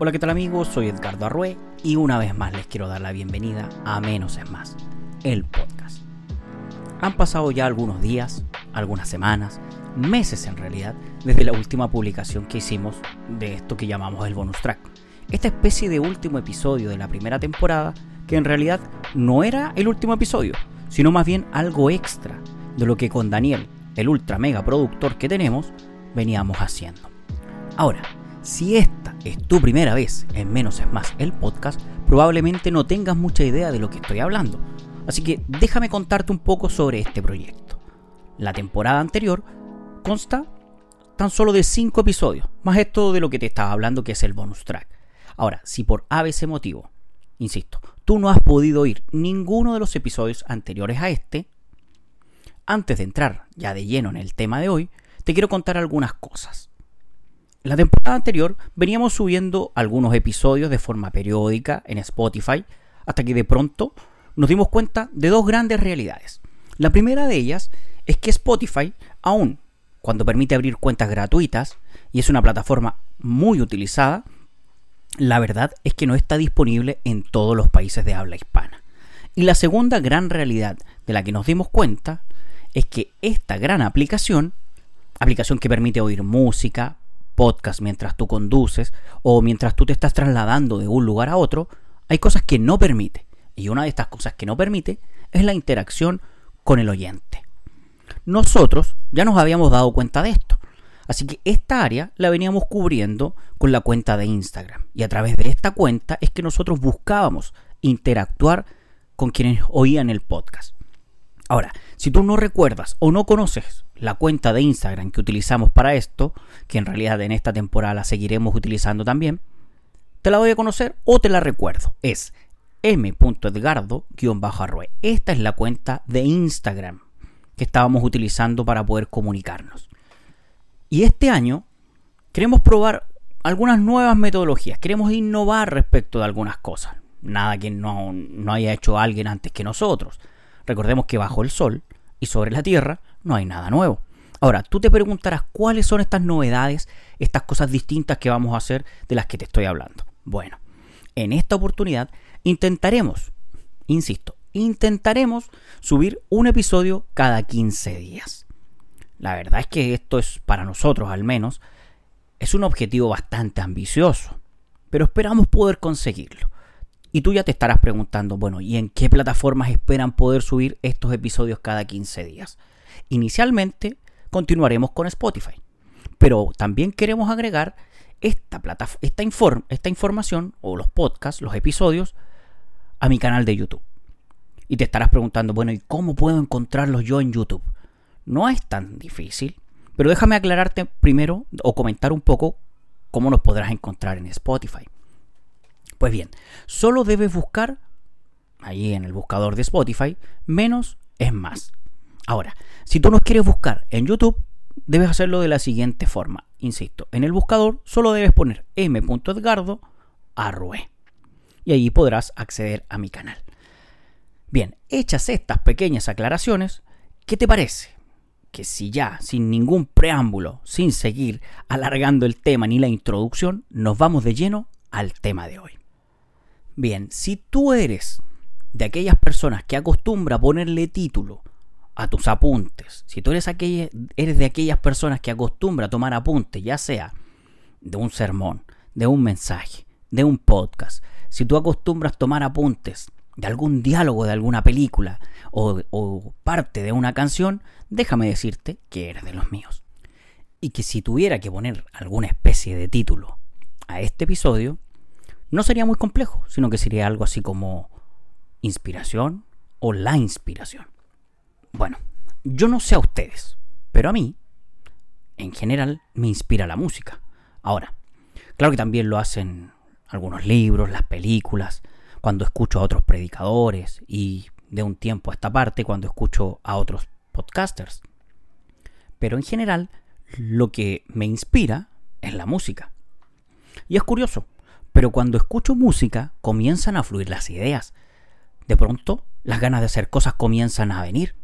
Hola, ¿qué tal amigos? Soy Edgardo Arrué y una vez más les quiero dar la bienvenida a Menos es Más, el podcast. Han pasado ya algunos días, algunas semanas, meses en realidad, desde la última publicación que hicimos de esto que llamamos el bonus track. Esta especie de último episodio de la primera temporada que en realidad no era el último episodio, sino más bien algo extra de lo que con Daniel, el ultra mega productor que tenemos, veníamos haciendo. Ahora, si esta es tu primera vez en Menos es Más el podcast, probablemente no tengas mucha idea de lo que estoy hablando. Así que déjame contarte un poco sobre este proyecto. La temporada anterior consta tan solo de 5 episodios, más esto de lo que te estaba hablando que es el bonus track. Ahora, si por ABC motivo, insisto, tú no has podido oír ninguno de los episodios anteriores a este, antes de entrar ya de lleno en el tema de hoy, te quiero contar algunas cosas. La temporada anterior veníamos subiendo algunos episodios de forma periódica en Spotify, hasta que de pronto nos dimos cuenta de dos grandes realidades. La primera de ellas es que Spotify, aún cuando permite abrir cuentas gratuitas, y es una plataforma muy utilizada, la verdad es que no está disponible en todos los países de habla hispana. Y la segunda gran realidad de la que nos dimos cuenta es que esta gran aplicación, aplicación que permite oír música, podcast mientras tú conduces o mientras tú te estás trasladando de un lugar a otro, hay cosas que no permite. Y una de estas cosas que no permite es la interacción con el oyente. Nosotros ya nos habíamos dado cuenta de esto. Así que esta área la veníamos cubriendo con la cuenta de Instagram. Y a través de esta cuenta es que nosotros buscábamos interactuar con quienes oían el podcast. Ahora, si tú no recuerdas o no conoces la cuenta de Instagram que utilizamos para esto, que en realidad en esta temporada la seguiremos utilizando también, te la voy a conocer o te la recuerdo. Es m.edgardo-arroe. Esta es la cuenta de Instagram que estábamos utilizando para poder comunicarnos. Y este año queremos probar algunas nuevas metodologías, queremos innovar respecto de algunas cosas. Nada que no, no haya hecho alguien antes que nosotros. Recordemos que bajo el Sol y sobre la Tierra no hay nada nuevo. Ahora, tú te preguntarás cuáles son estas novedades, estas cosas distintas que vamos a hacer de las que te estoy hablando. Bueno, en esta oportunidad intentaremos, insisto, intentaremos subir un episodio cada 15 días. La verdad es que esto es, para nosotros al menos, es un objetivo bastante ambicioso, pero esperamos poder conseguirlo. Y tú ya te estarás preguntando, bueno, ¿y en qué plataformas esperan poder subir estos episodios cada 15 días? Inicialmente continuaremos con Spotify, pero también queremos agregar esta, esta, esta información o los podcasts, los episodios, a mi canal de YouTube. Y te estarás preguntando, bueno, ¿y cómo puedo encontrarlos yo en YouTube? No es tan difícil, pero déjame aclararte primero o comentar un poco cómo nos podrás encontrar en Spotify. Pues bien, solo debes buscar, ahí en el buscador de Spotify, menos es más. Ahora, si tú nos quieres buscar en YouTube, debes hacerlo de la siguiente forma. Insisto, en el buscador solo debes poner m.edgardo arroe. Y ahí podrás acceder a mi canal. Bien, hechas estas pequeñas aclaraciones, ¿qué te parece? Que si ya, sin ningún preámbulo, sin seguir alargando el tema ni la introducción, nos vamos de lleno al tema de hoy. Bien, si tú eres de aquellas personas que acostumbra ponerle título a tus apuntes, si tú eres, de aquellas personas que acostumbra tomar apuntes, ya sea de un sermón, de un mensaje, de un podcast, si tú acostumbras tomar apuntes de algún diálogo de alguna película o, o parte de una canción, déjame decirte que eres de los míos. Y que si tuviera que poner alguna especie de título a este episodio, no sería muy complejo, sino que sería algo así como inspiración o la inspiración. Bueno, yo no sé a ustedes, pero a mí, en general, me inspira la música. Ahora, claro que también lo hacen algunos libros, las películas, cuando escucho a otros predicadores y de un tiempo a esta parte cuando escucho a otros podcasters. Pero en general, lo que me inspira es la música. Y es curioso, pero cuando escucho música comienzan a fluir las ideas. De pronto, las ganas de hacer cosas comienzan a venir.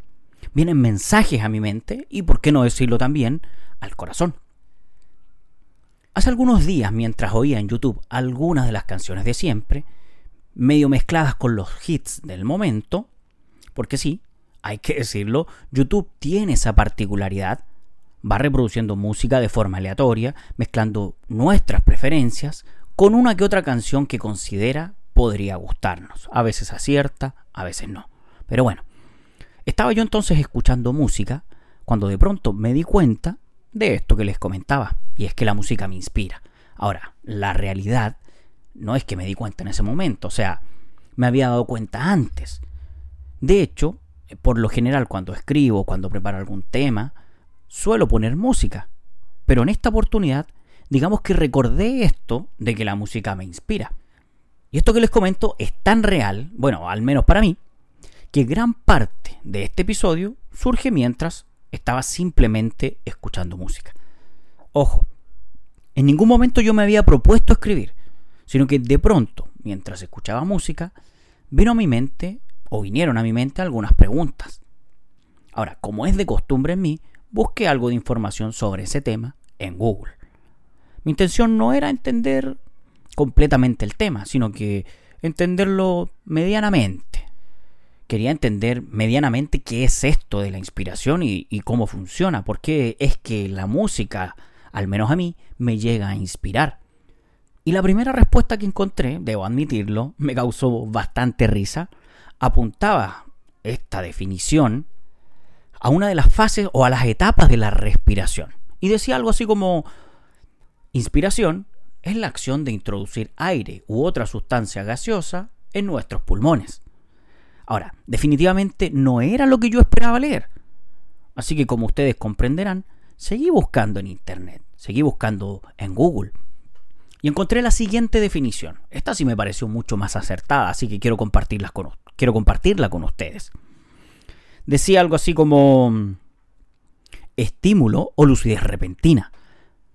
Vienen mensajes a mi mente y, por qué no decirlo también, al corazón. Hace algunos días, mientras oía en YouTube algunas de las canciones de siempre, medio mezcladas con los hits del momento, porque sí, hay que decirlo, YouTube tiene esa particularidad, va reproduciendo música de forma aleatoria, mezclando nuestras preferencias con una que otra canción que considera podría gustarnos. A veces acierta, a veces no. Pero bueno, estaba yo entonces escuchando música cuando de pronto me di cuenta de esto que les comentaba, y es que la música me inspira. Ahora, la realidad no es que me di cuenta en ese momento, o sea, me había dado cuenta antes. De hecho, por lo general cuando escribo, cuando preparo algún tema, suelo poner música. Pero en esta oportunidad, digamos que recordé esto de que la música me inspira. Y esto que les comento es tan real, bueno, al menos para mí, que gran parte de este episodio surge mientras estaba simplemente escuchando música. Ojo, en ningún momento yo me había propuesto escribir, sino que de pronto, mientras escuchaba música, vino a mi mente o vinieron a mi mente algunas preguntas. Ahora, como es de costumbre en mí, busqué algo de información sobre ese tema en Google. Mi intención no era entender completamente el tema, sino que entenderlo medianamente. Quería entender medianamente qué es esto de la inspiración y, cómo funciona, porque es que la música, al menos a mí, me llega a inspirar. Y la primera respuesta que encontré, debo admitirlo, me causó bastante risa, apuntaba esta definición a una de las fases o a las etapas de la respiración. Y decía algo así como, inspiración es la acción de introducir aire u otra sustancia gaseosa en nuestros pulmones. Ahora, definitivamente no era lo que yo esperaba leer. Así que como ustedes comprenderán, seguí buscando en Internet, seguí buscando en Google. Y encontré la siguiente definición. Esta sí me pareció mucho más acertada, así que quiero compartirla con, quiero compartirla con ustedes. Decía algo así como estímulo o lucidez repentina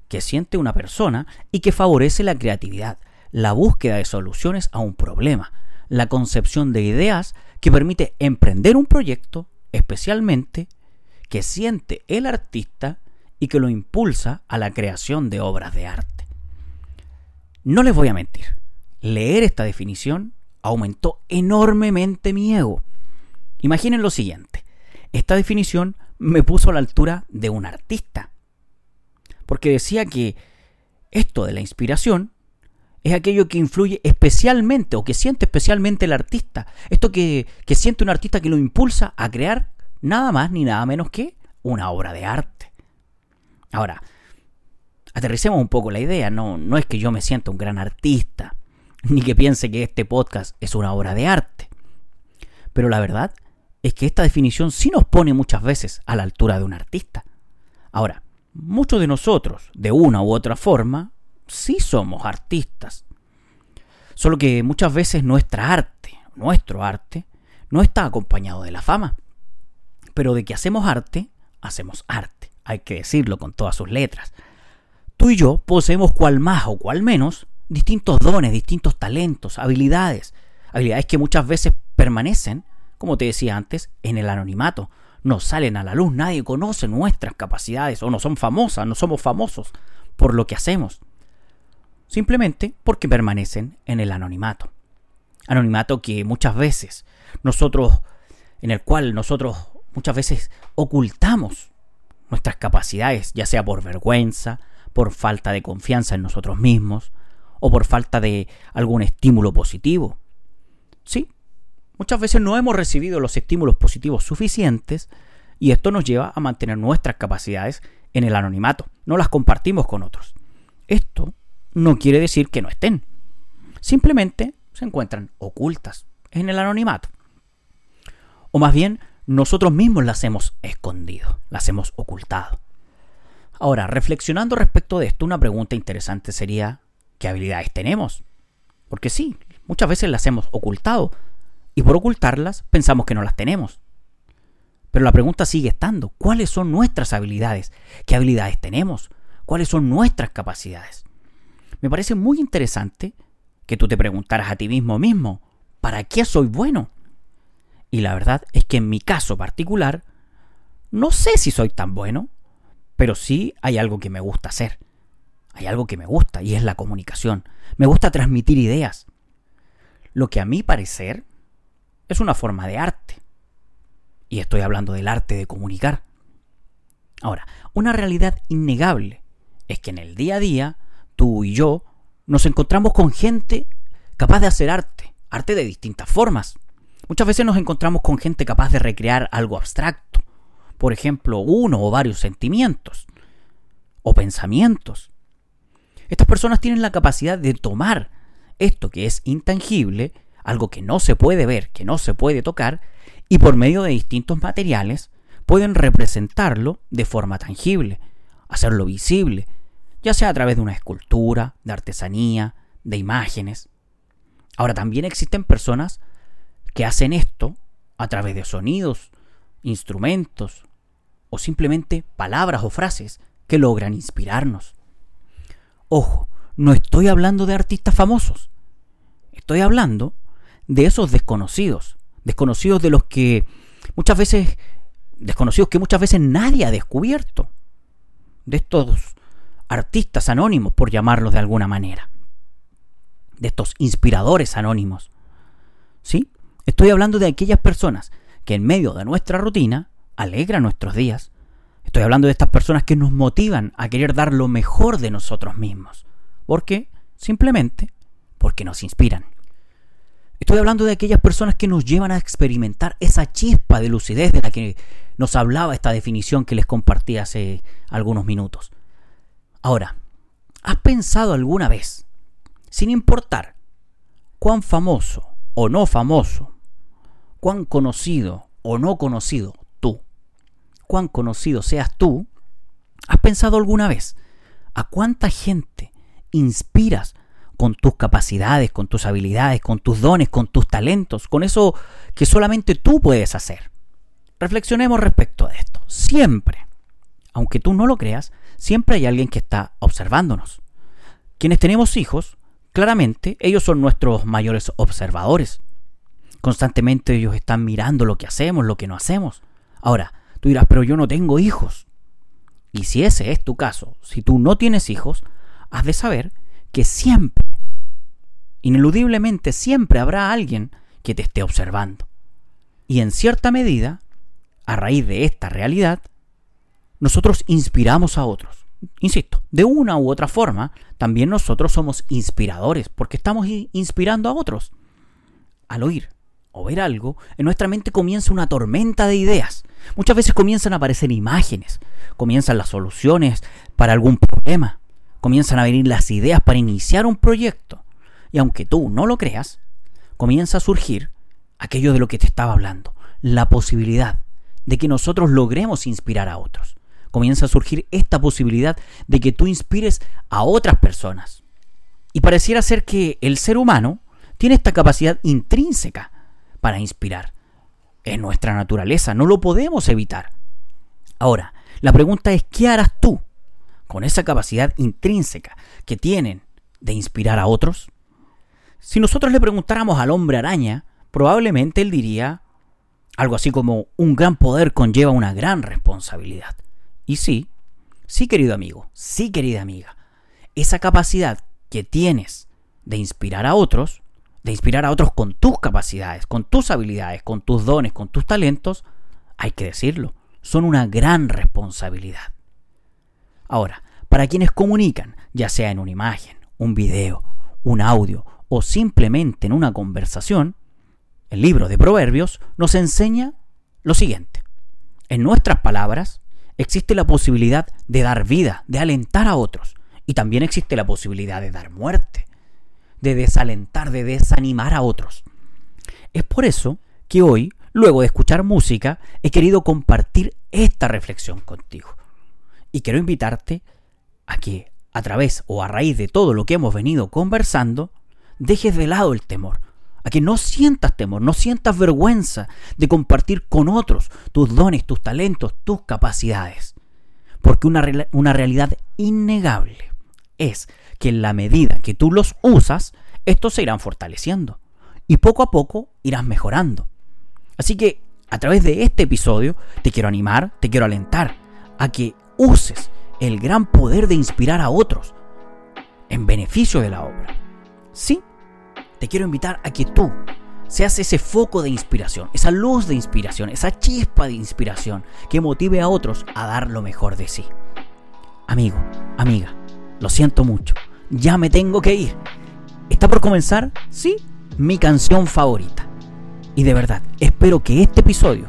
que siente una persona y que favorece la creatividad, la búsqueda de soluciones a un problema, la concepción de ideas que permite emprender un proyecto, especialmente que siente el artista y que lo impulsa a la creación de obras de arte. No les voy a mentir, leer esta definición aumentó enormemente mi ego. Imaginen lo siguiente, esta definición me puso a la altura de un artista, porque decía que esto de la inspiración es aquello que influye especialmente o que siente especialmente el artista. Esto que, que, siente un artista que lo impulsa a crear nada más ni nada menos que una obra de arte. Ahora, aterricemos un poco la idea. No, no es que yo me sienta un gran artista, ni que piense que este podcast es una obra de arte. Pero la verdad es que esta definición sí nos pone muchas veces a la altura de un artista. Ahora, muchos de nosotros, de una u otra forma, sí somos artistas. Solo que muchas veces nuestra arte, nuestro arte, no está acompañado de la fama. Pero de que hacemos arte, hacemos arte. Hay que decirlo con todas sus letras. Tú y yo poseemos cual más o cual menos distintos dones, distintos talentos, habilidades. Habilidades que muchas veces permanecen, como te decía antes, en el anonimato, no salen a la luz, nadie conoce nuestras capacidades o no son famosas, no somos famosos por lo que hacemos. Simplemente porque permanecen en el anonimato. Anonimato que muchas veces nosotros, en el cual nosotros muchas veces ocultamos nuestras capacidades, ya sea por vergüenza, por falta de confianza en nosotros mismos o por falta de algún estímulo positivo. Sí, Muchas veces no hemos recibido los estímulos positivos suficientes y esto nos lleva a mantener nuestras capacidades en el anonimato. No las compartimos con otros. Esto no quiere decir que no estén. Simplemente se encuentran ocultas en el anonimato. O más bien, nosotros mismos las hemos escondido, las hemos ocultado. Ahora, reflexionando respecto de esto, una pregunta interesante sería, ¿qué habilidades tenemos? Porque sí, muchas veces las hemos ocultado, y por ocultarlas pensamos que no las tenemos. Pero la pregunta sigue estando, ¿cuáles son nuestras habilidades? ¿Qué habilidades tenemos? ¿Cuáles son nuestras capacidades? Me parece muy interesante que tú te preguntaras a ti mismo mismo, ¿para qué soy bueno? Y la verdad es que en mi caso particular, no sé si soy tan bueno, pero sí hay algo que me gusta hacer. hay algo que me gusta y es la comunicación. Me gusta transmitir ideas. Lo que a mi parecer es una forma de arte. Y estoy hablando del arte de comunicar. Ahora, una realidad innegable es que en el día a día, tú y yo nos encontramos con gente capaz de hacer arte, arte de distintas formas. Muchas veces nos encontramos con gente capaz de recrear algo abstracto, por ejemplo, uno o varios sentimientos o pensamientos. Estas personas tienen la capacidad de tomar esto que es intangible, algo que no se puede ver, que no se puede tocar, y por medio de distintos materiales pueden representarlo de forma tangible, hacerlo visible, ya sea a través de una escultura, de artesanía, de imágenes. Ahora también existen personas que hacen esto a través de sonidos, instrumentos o simplemente palabras o frases que logran inspirarnos. Ojo, no estoy hablando de artistas famosos. Estoy hablando de esos desconocidos. Desconocidos de los que muchas veces. Desconocidos que muchas veces nadie ha descubierto. De estos artistas anónimos, por llamarlos de alguna manera. De estos inspiradores anónimos. ¿Sí? Estoy hablando de aquellas personas que en medio de nuestra rutina alegran nuestros días, Estoy hablando de estas personas que nos motivan a querer dar lo mejor de nosotros mismos. ¿Por qué? Simplemente porque nos inspiran. Estoy hablando de aquellas personas que nos llevan a experimentar esa chispa de lucidez de la que nos hablaba esta definición que les compartí hace algunos minutos. Ahora, ¿has pensado alguna vez, sin importar cuán famoso o no famoso, cuán conocido o no conocido cuán conocido seas tú, ¿has pensado alguna vez a cuánta gente inspiras con tus capacidades, con tus habilidades, con tus dones, con tus talentos, con eso que solamente tú puedes hacer? Reflexionemos respecto a esto. Siempre, aunque tú no lo creas, siempre hay alguien que está observándonos. Quienes tenemos hijos, claramente ellos son nuestros mayores observadores. Constantemente ellos están mirando lo que hacemos, lo que no hacemos. Ahora, Tú dirás, pero yo no tengo hijos. Y si ese es tu caso, si tú no tienes hijos, has de saber que siempre, ineludiblemente siempre habrá alguien que te esté observando. Y en cierta medida, a raíz de esta realidad, nosotros inspiramos a otros. Insisto, de una u otra forma, también nosotros somos inspiradores, porque estamos inspirando a otros. Al oír o ver algo, en nuestra mente comienza una tormenta de ideas. Muchas veces comienzan a aparecer imágenes, comienzan las soluciones para algún problema, comienzan a venir las ideas para iniciar un proyecto. Y aunque tú no lo creas, comienza a surgir aquello de lo que te estaba hablando, la posibilidad de que nosotros logremos inspirar a otros. Comienza a surgir esta posibilidad de que tú inspires a otras personas. Y pareciera ser que el ser humano tiene esta capacidad intrínseca para inspirar. Es nuestra naturaleza, no lo podemos evitar. Ahora, la pregunta es, ¿qué harás tú con esa capacidad intrínseca que tienen de inspirar a otros? Si nosotros le preguntáramos al hombre araña, probablemente él diría algo así como, un gran poder conlleva una gran responsabilidad. Y sí, sí querido amigo, sí querida amiga, esa capacidad que tienes de inspirar a otros de inspirar a otros con tus capacidades, con tus habilidades, con tus dones, con tus talentos, hay que decirlo, son una gran responsabilidad. Ahora, para quienes comunican, ya sea en una imagen, un video, un audio o simplemente en una conversación, el libro de Proverbios nos enseña lo siguiente. En nuestras palabras existe la posibilidad de dar vida, de alentar a otros, y también existe la posibilidad de dar muerte de desalentar, de desanimar a otros. Es por eso que hoy, luego de escuchar música, he querido compartir esta reflexión contigo. Y quiero invitarte a que, a través o a raíz de todo lo que hemos venido conversando, dejes de lado el temor. A que no sientas temor, no sientas vergüenza de compartir con otros tus dones, tus talentos, tus capacidades. Porque una, una realidad innegable es que en la medida que tú los usas, estos se irán fortaleciendo y poco a poco irás mejorando. Así que a través de este episodio te quiero animar, te quiero alentar a que uses el gran poder de inspirar a otros en beneficio de la obra. Sí, te quiero invitar a que tú seas ese foco de inspiración, esa luz de inspiración, esa chispa de inspiración que motive a otros a dar lo mejor de sí. Amigo, amiga, lo siento mucho, ya me tengo que ir. Está por comenzar, sí, mi canción favorita. Y de verdad, espero que este episodio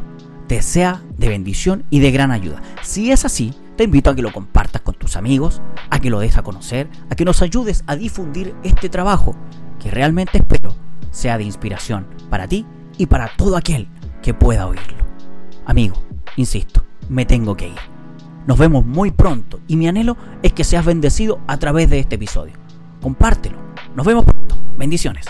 te sea de bendición y de gran ayuda. Si es así, te invito a que lo compartas con tus amigos, a que lo des a conocer, a que nos ayudes a difundir este trabajo que realmente espero sea de inspiración para ti y para todo aquel que pueda oírlo. Amigo, insisto, me tengo que ir. Nos vemos muy pronto y mi anhelo es que seas bendecido a través de este episodio. Compártelo. Nos vemos pronto. Bendiciones.